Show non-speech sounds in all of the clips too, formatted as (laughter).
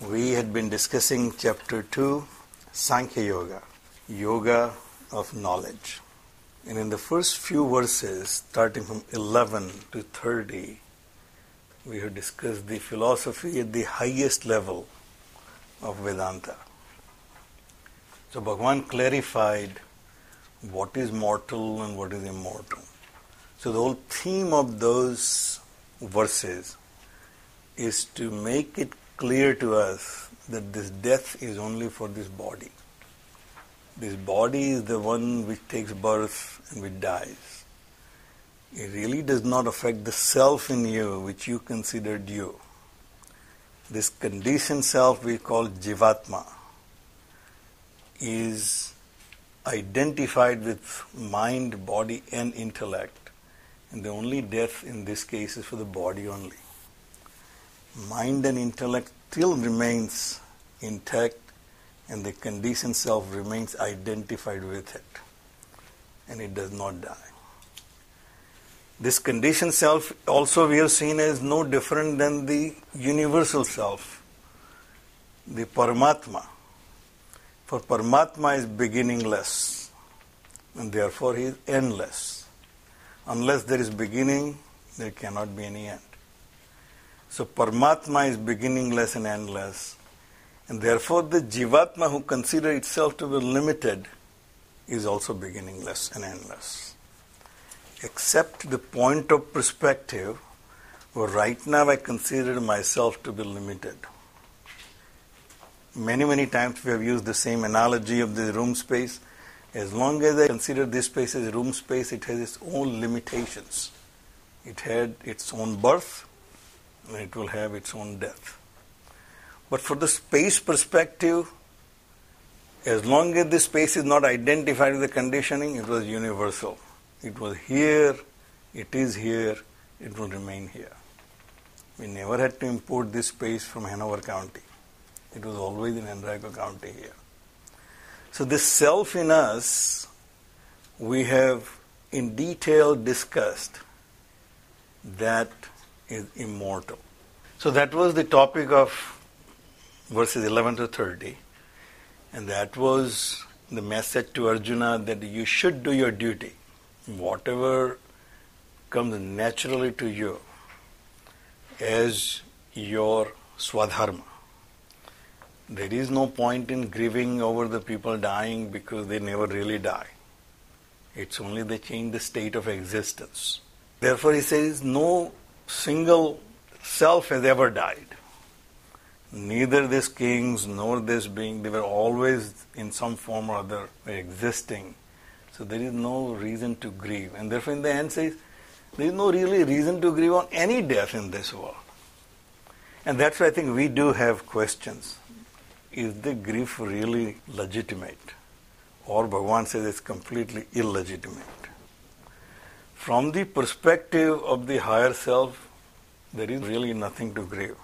We had been discussing chapter 2, Sankhya Yoga, Yoga of Knowledge. And in the first few verses, starting from 11 to 30, we have discussed the philosophy at the highest level of Vedanta. So Bhagavan clarified what is mortal and what is immortal. So the whole theme of those verses is to make it clear to us that this death is only for this body. This body is the one which takes birth and which dies. It really does not affect the self in you which you considered you. This conditioned self we call Jivatma is identified with mind, body, and intellect. And the only death in this case is for the body only. Mind and intellect still remains intact and the conditioned self remains identified with it and it does not die. This conditioned self also we have seen as no different than the universal self, the Paramatma. For Paramatma is beginningless and therefore he is endless. Unless there is beginning, there cannot be any end. So Paramatma is beginningless and endless. And therefore the Jivatma who consider itself to be limited is also beginningless and endless. Except the point of perspective where right now I consider myself to be limited. Many, many times we have used the same analogy of the room space. As long as I consider this space as room space, it has its own limitations. It had its own birth, it will have its own death. But for the space perspective, as long as this space is not identified with the conditioning, it was universal. It was here, it is here, it will remain here. We never had to import this space from Hanover County. It was always in Henrico County here. So, this self in us, we have in detail discussed that is immortal. So, that was the topic of verses 11 to 30. And that was the message to Arjuna that you should do your duty. Whatever comes naturally to you as your swadharma. There is no point in grieving over the people dying because they never really die. It's only they change the state of existence. Therefore, he says no single self has ever died. Neither these kings nor this being, they were always in some form or other existing. So there is no reason to grieve. And therefore, in the end, says there is no really reason to grieve on any death in this world. And that's why I think we do have questions. Is the grief really legitimate? Or Bhagavan says it's completely illegitimate. From the perspective of the higher self, there is really nothing to grieve.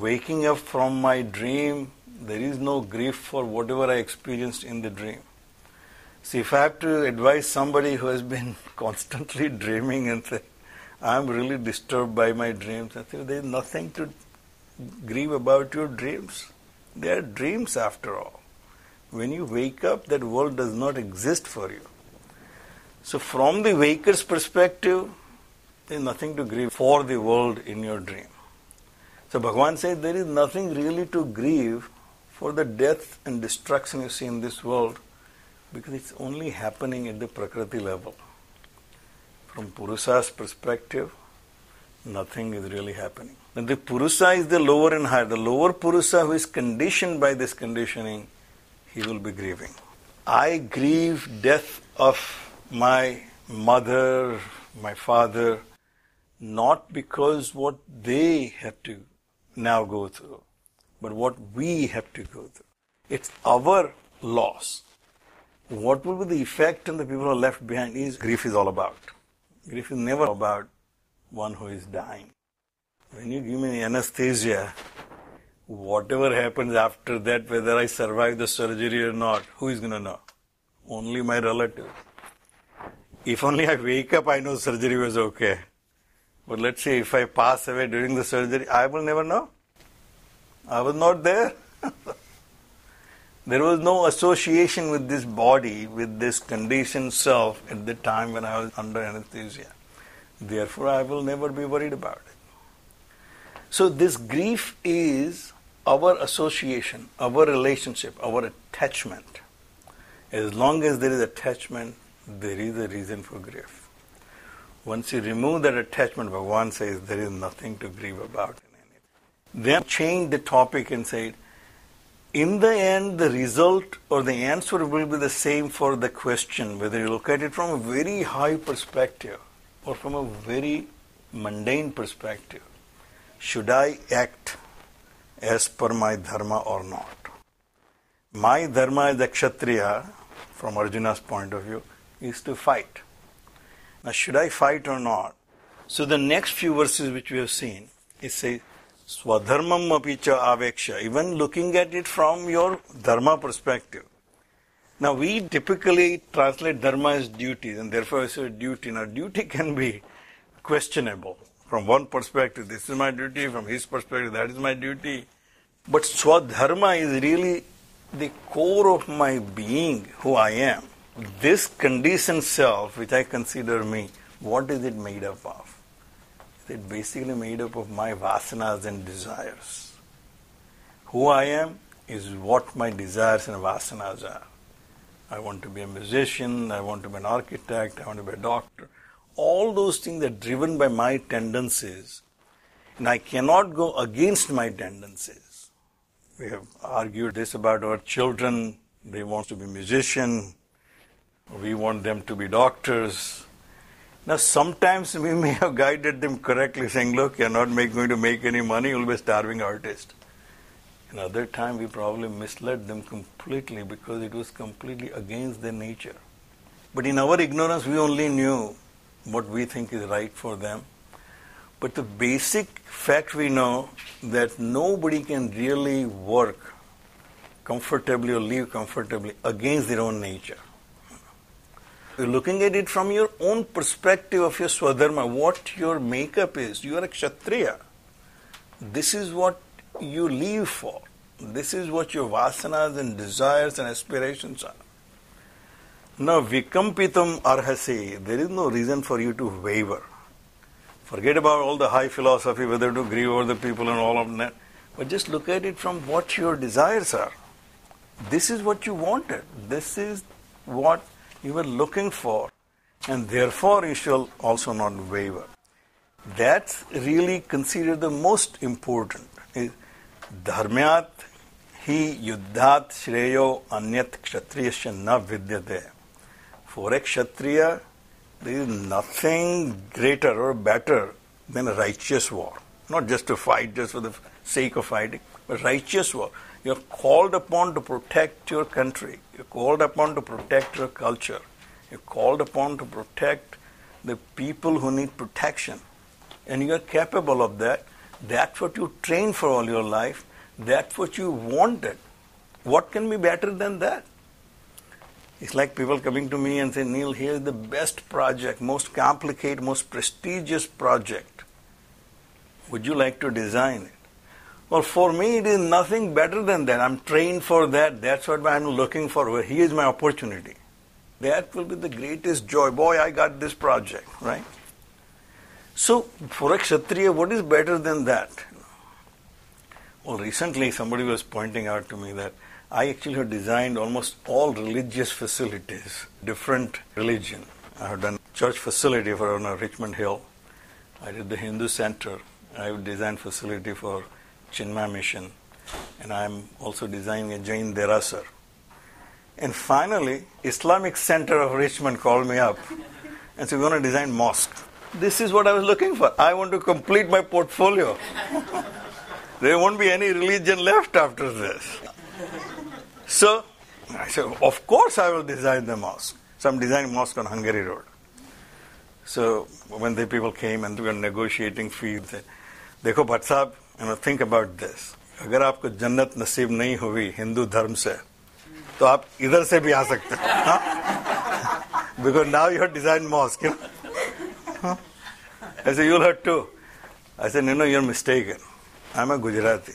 Waking up from my dream, there is no grief for whatever I experienced in the dream. See, if I have to advise somebody who has been (laughs) constantly dreaming and say, I'm really disturbed by my dreams, I say, there is nothing to grieve about your dreams. They are dreams after all. When you wake up, that world does not exist for you. So, from the waker's perspective, there is nothing to grieve for the world in your dream. So Bhagavan says there is nothing really to grieve for the death and destruction you see in this world because it's only happening at the Prakriti level. From Purusa's perspective, nothing is really happening. And the Purusa is the lower and higher. The lower Purusa who is conditioned by this conditioning, he will be grieving. I grieve death of my mother, my father, not because what they have to now go through, but what we have to go through. It's our loss. What will be the effect on the people who are left behind is grief is all about. Grief is never about one who is dying. When you give me anesthesia, whatever happens after that, whether I survive the surgery or not, who is going to know? Only my relatives. If only I wake up, I know surgery was okay. But let's say if I pass away during the surgery, I will never know. I was not there. (laughs) there was no association with this body, with this conditioned self at the time when I was under anesthesia. Therefore, I will never be worried about it. So, this grief is our association, our relationship, our attachment. As long as there is attachment, there is a reason for grief. Once you remove that attachment, Bhagavan says there is nothing to grieve about. Then change the topic and say, in the end, the result or the answer will be the same for the question, whether you look at it from a very high perspective or from a very mundane perspective. Should I act as per my dharma or not? My dharma as a kshatriya, from Arjuna's point of view, is to fight. Now, should I fight or not? So, the next few verses which we have seen, it says, Swadharmam apicha aveksha, even looking at it from your dharma perspective. Now, we typically translate dharma as duty, and therefore I say duty. Now, duty can be questionable. From one perspective, this is my duty, from his perspective, that is my duty. But Swadharma is really the core of my being, who I am this conditioned self, which I consider me, what is it made up of? Is it basically made up of my vasanas and desires? Who I am is what my desires and vasanas are. I want to be a musician, I want to be an architect, I want to be a doctor. All those things are driven by my tendencies, and I cannot go against my tendencies. We have argued this about our children. They want to be musician, we want them to be doctors. Now, sometimes we may have guided them correctly, saying, Look, you're not make, going to make any money, you'll be a starving artist. Another time, we probably misled them completely because it was completely against their nature. But in our ignorance, we only knew what we think is right for them. But the basic fact we know that nobody can really work comfortably or live comfortably against their own nature. You're looking at it from your own perspective of your swadharma, what your makeup is. You are a kshatriya. This is what you live for. This is what your vasanas and desires and aspirations are. Now, vikampitam arhasi, there is no reason for you to waver. Forget about all the high philosophy, whether to grieve over the people and all of that. But just look at it from what your desires are. This is what you wanted. This is what you were looking for, and therefore you shall also not waver. That's really considered the most important. Dharmyat hi yuddhat shreyo anyat kshatriyasya na vidyate. For a kshatriya, there is nothing greater or better than a righteous war. Not just to fight just for the sake of fighting, but righteous war. You're called upon to protect your country. You're called upon to protect your culture. You're called upon to protect the people who need protection. And you're capable of that. That's what you trained for all your life. That's what you wanted. What can be better than that? It's like people coming to me and saying, Neil, here's the best project, most complicated, most prestigious project. Would you like to design it? Well, for me, it is nothing better than that. I'm trained for that. That's what I'm looking for. Well, here's my opportunity. That will be the greatest joy. Boy, I got this project, right? So, for a Kshatriya, what is better than that? Well, recently somebody was pointing out to me that I actually have designed almost all religious facilities, different religion. I have done church facility for on Richmond Hill. I did the Hindu Center. I have designed facility for Chinmaya Mission, and I'm also designing a Jain Derasar. And finally, Islamic Center of Richmond called me up and said, we want to design mosque. This is what I was looking for. I want to complete my portfolio. (laughs) there won't be any religion left after this. So I said, of course I will design the mosque. So I'm designing mosque on Hungary Road. So when the people came and we were negotiating fees, they said, Dekho, you know think about this अगर आपको जन्नत नसीब नहीं हुई हिंदू धर्म से तो आप इधर से भी आ सकते because now you have design mosque you ऐसे यू हैव टू ऐसे know your mistake I am Gujarati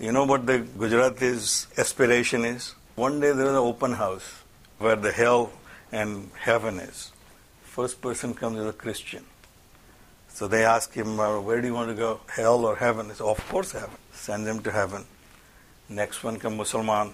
you know but the Gujarat is aspiration is one day there is open house where the have and heaven is first person comes is a Christian So they ask him, uh, Where do you want to go? Hell or heaven? He said, Of course, heaven. Send him to heaven. Next one comes Musliman.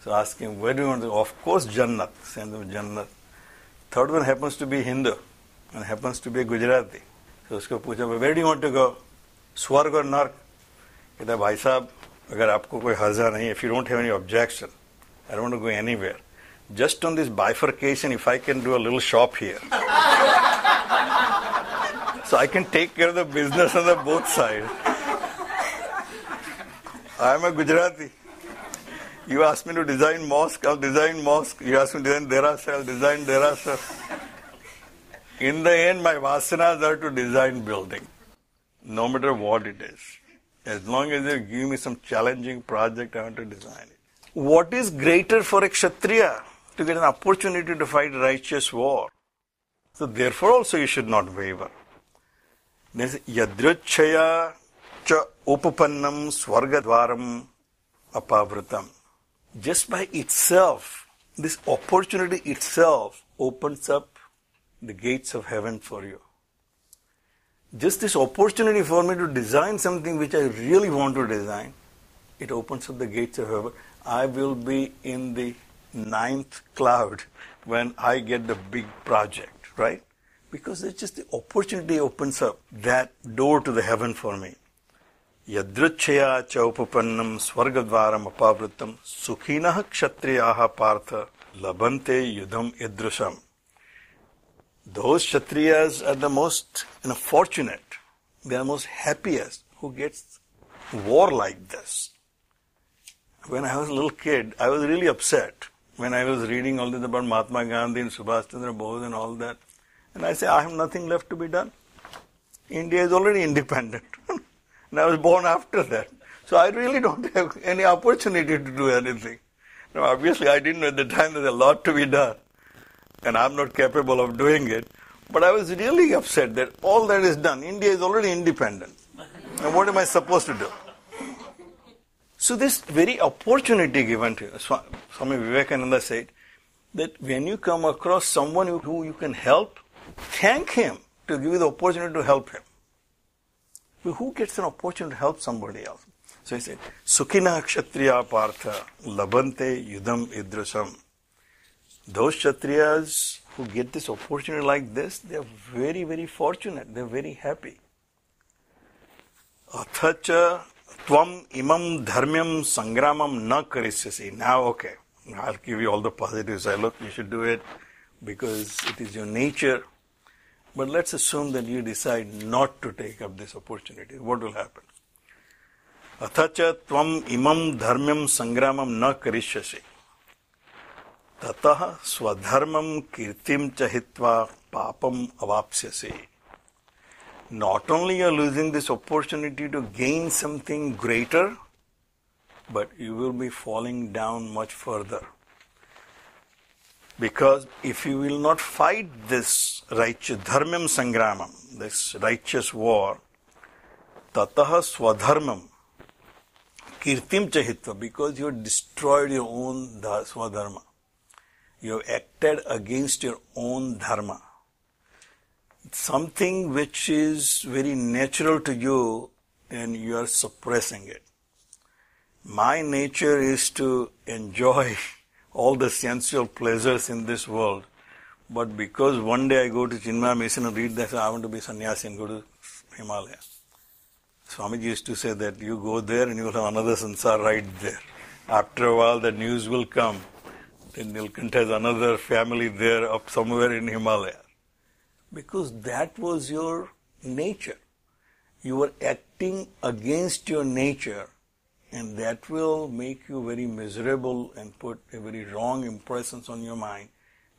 So ask him, Where do you want to go? Of course, Jannat. Send him Jannat. Third one happens to be Hindu and happens to be a Gujarati. So उसको पूछा Where do you want to go? स्वर्ग और नर्क कहता भाई साहब अगर आपको कोई हर्जा नहीं if you don't have any objection I don't want to go anywhere just on this bifurcation if I can do a little shop here (laughs) so I can take care of the business on the both sides. I am a Gujarati. You ask me to design mosque, I'll design mosque. You ask me to design derasa, I'll design derasa. In the end, my vasanas are to design building, no matter what it is. As long as they give me some challenging project, I want to design it. What is greater for a Kshatriya? To get an opportunity to fight righteous war. So therefore also you should not waver. Yadruchaya cha upapannam swargadvaram apavritam. Just by itself, this opportunity itself opens up the gates of heaven for you. Just this opportunity for me to design something which I really want to design, it opens up the gates of heaven. I will be in the ninth cloud when I get the big project, right? Because it's just the opportunity opens up that door to the heaven for me. Yadruchaya chaupapannam swargadvaram apavritam sukhinah kshatriyaha partha labante yudham idrusam. Those kshatriyas are the most you know, fortunate, they are most happiest who gets war like this. When I was a little kid, I was really upset when I was reading all this about Mahatma Gandhi and Subhash Chandra Bose and all that. And I say, I have nothing left to be done. India is already independent. (laughs) and I was born after that. So I really don't have any opportunity to do anything. Now, obviously, I didn't know at the time there's a lot to be done. And I'm not capable of doing it. But I was really upset that all that is done. India is already independent. And what am I supposed to do? So this very opportunity given to you, Swami Vivekananda said that when you come across someone who you can help, thank him to give you the opportunity to help him. But who gets an opportunity to help somebody else? So he said, Sukhina Kshatriya Partha Labante Yudam Idrasam. Those Kshatriyas who get this opportunity like this, they are very, very fortunate. They are very happy. Athacha Tvam Imam Dharmyam Sangramam Na Karisyasi. Now, okay, I'll give you all the positives. I look, you should do it because it is your nature but let's assume that you decide not to take up this opportunity. What will happen? अथ tvam imam dharmam sangramam na karishyasi. ततः swadharmam kirtim chahitva papam avapsyasi. Not only you are losing this opportunity to gain something greater, but you will be falling down much further. Because if you will not fight this righteous dharmam sangramam, this righteous war, tatah swadharmam, kirtim chahitva, because you have destroyed your own swadharma. You have acted against your own dharma. Something which is very natural to you, and you are suppressing it. My nature is to enjoy (laughs) all the sensual pleasures in this world. But because one day I go to Chinmaya Mission and read that, I want to be sannyasi and go to Himalaya. Swamiji used to say that you go there and you will have another sansar right there. After a while, the news will come. Then Nilkant has another family there up somewhere in Himalaya. Because that was your nature. You were acting against your nature, and that will make you very miserable and put a very wrong impressions on your mind,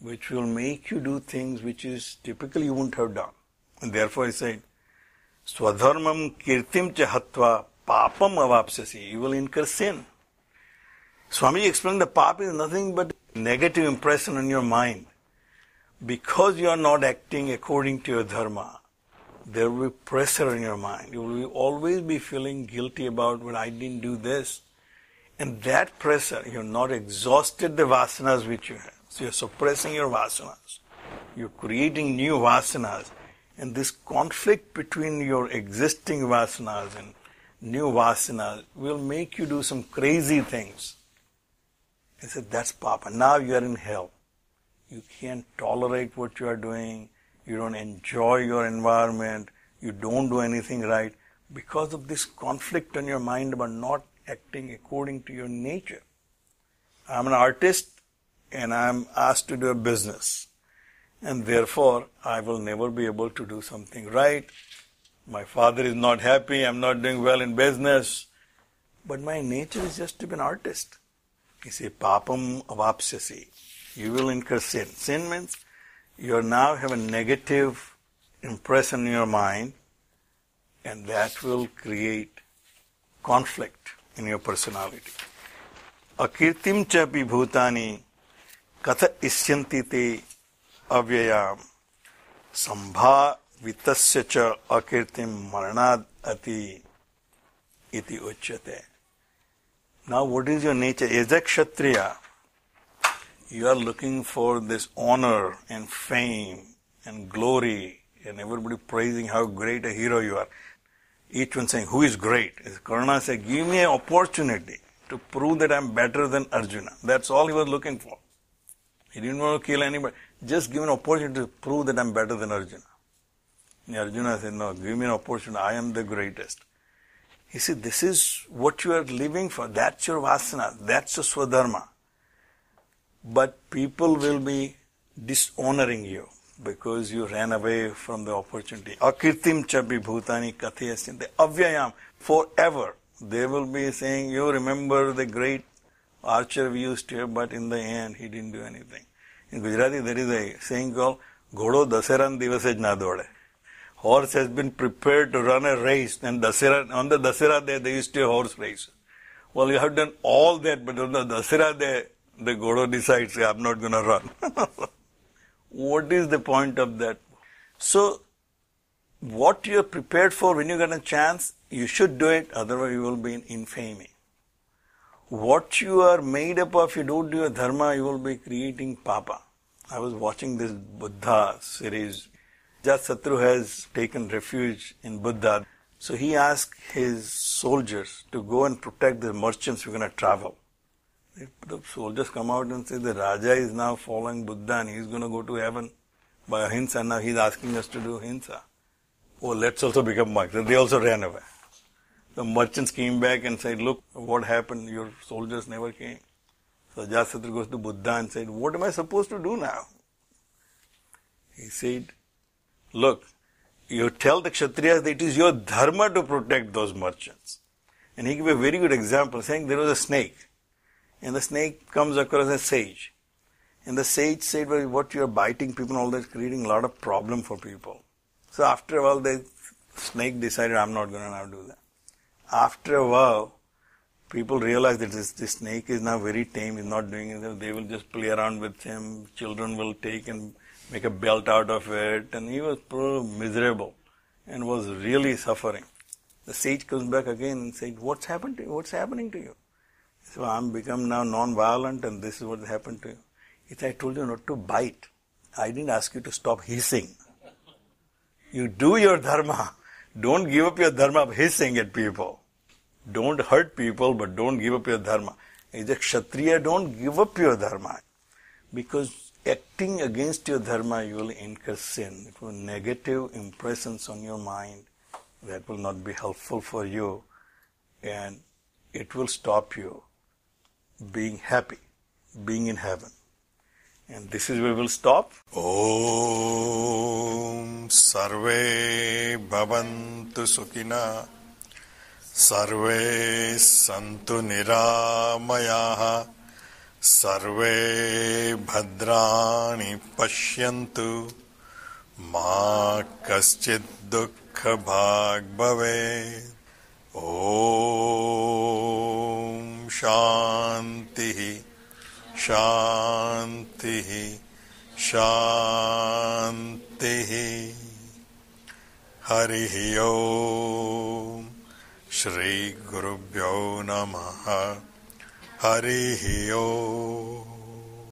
which will make you do things which is typically you wouldn't have done. And therefore I said, Swadharmam kirtim cha papam avapsasi. You will incur sin. Swami explained the pap is nothing but negative impression on your mind. Because you are not acting according to your dharma, there will be pressure in your mind. You will always be feeling guilty about, well, I didn't do this. And that pressure, you have not exhausted the vasanas which you have. So you're suppressing your vasanas. You're creating new vasanas. And this conflict between your existing vasanas and new vasanas will make you do some crazy things. I said, that's Papa. Now you are in hell. You can't tolerate what you are doing. You don't enjoy your environment. You don't do anything right because of this conflict on your mind about not acting according to your nature. I'm an artist and I'm asked to do a business and therefore I will never be able to do something right. My father is not happy, I'm not doing well in business, but my nature is just to be an artist. He says, papam avapsyasi. You will incur sin. Sin means you now have a negative impression in your mind, and that will create conflict in your personality. Akirtim cha bhutani katha isyanti te अव्ययाम संभावितस्य च अकीर्तिम मरणाद अति इति उच्यते now what is your nature as a kshatriya you are looking for this honor and fame and glory and everybody praising how great a hero you are each one saying who is great karna said give me an opportunity to prove that i'm better than arjuna that's all he was looking for he didn't want to kill anybody just give an opportunity to prove that I'm better than Arjuna. And Arjuna said, No, give me an opportunity. I am the greatest. He said, This is what you are living for. That's your vasana. That's your swadharma. But people will be dishonoring you because you ran away from the opportunity. Akirtim chabi bhutani kathyasyante avyayam. Forever. They will be saying, You remember the great archer we used to have, but in the end he didn't do anything. In Gujarati, there is a saying called Ghodo Dasaran Divasej na dode. Horse has been prepared to run a race, and Dasera, on the Dasera day, they used to have horse race. Well, you have done all that, but on the Dasera day, the Ghodo decides, I'm not going to run. (laughs) what is the point of that? So, what you are prepared for when you get a chance, you should do it, otherwise you will be in infamy what you are made up of, you don't do your dharma, you will be creating papa. I was watching this Buddha series. Satru has taken refuge in Buddha. So he asked his soldiers to go and protect the merchants who are going to travel. The soldiers come out and say the Raja is now following Buddha and he's going to go to heaven by ahimsa. And now he's asking us to do ahimsa. Oh, let's also become monks. They also ran away. The merchants came back and said, Look, what happened? Your soldiers never came. So Ajatasattu goes to Buddha and said, What am I supposed to do now? He said, Look, you tell the Kshatriyas that it is your dharma to protect those merchants. And he gave a very good example, saying there was a snake. And the snake comes across a sage. And the sage said, Well, what you are biting people and all that, creating a lot of problem for people. So after a while, the snake decided, I'm not going to now do that after a while, people realize that this, this snake is now very tame, he's not doing anything. They will just play around with him. Children will take and make a belt out of it. And he was miserable and was really suffering. The sage comes back again and says, What's happened to you? What's happening to you? So I'm become now non-violent and this is what happened to you. Said, I told you not to bite. I didn't ask you to stop hissing. You do your dharma. Don't give up your dharma of hissing at people. Don't hurt people, but don't give up your dharma. As a Kshatriya, don't give up your dharma. Because acting against your dharma, you will incur sin. It will negative impressions on your mind that will not be helpful for you and it will stop you being happy, being in heaven. And this is where we'll stop. Om Sarve Bhavantu Sukhina Sarve Santu Niramayaha Sarve Bhadrani Pashyantu Ma Kaschid Dukkha Bhag Om शांति शांति शांति। हरि ओ श्री गुरुभ्यो नमः। हरि ओम।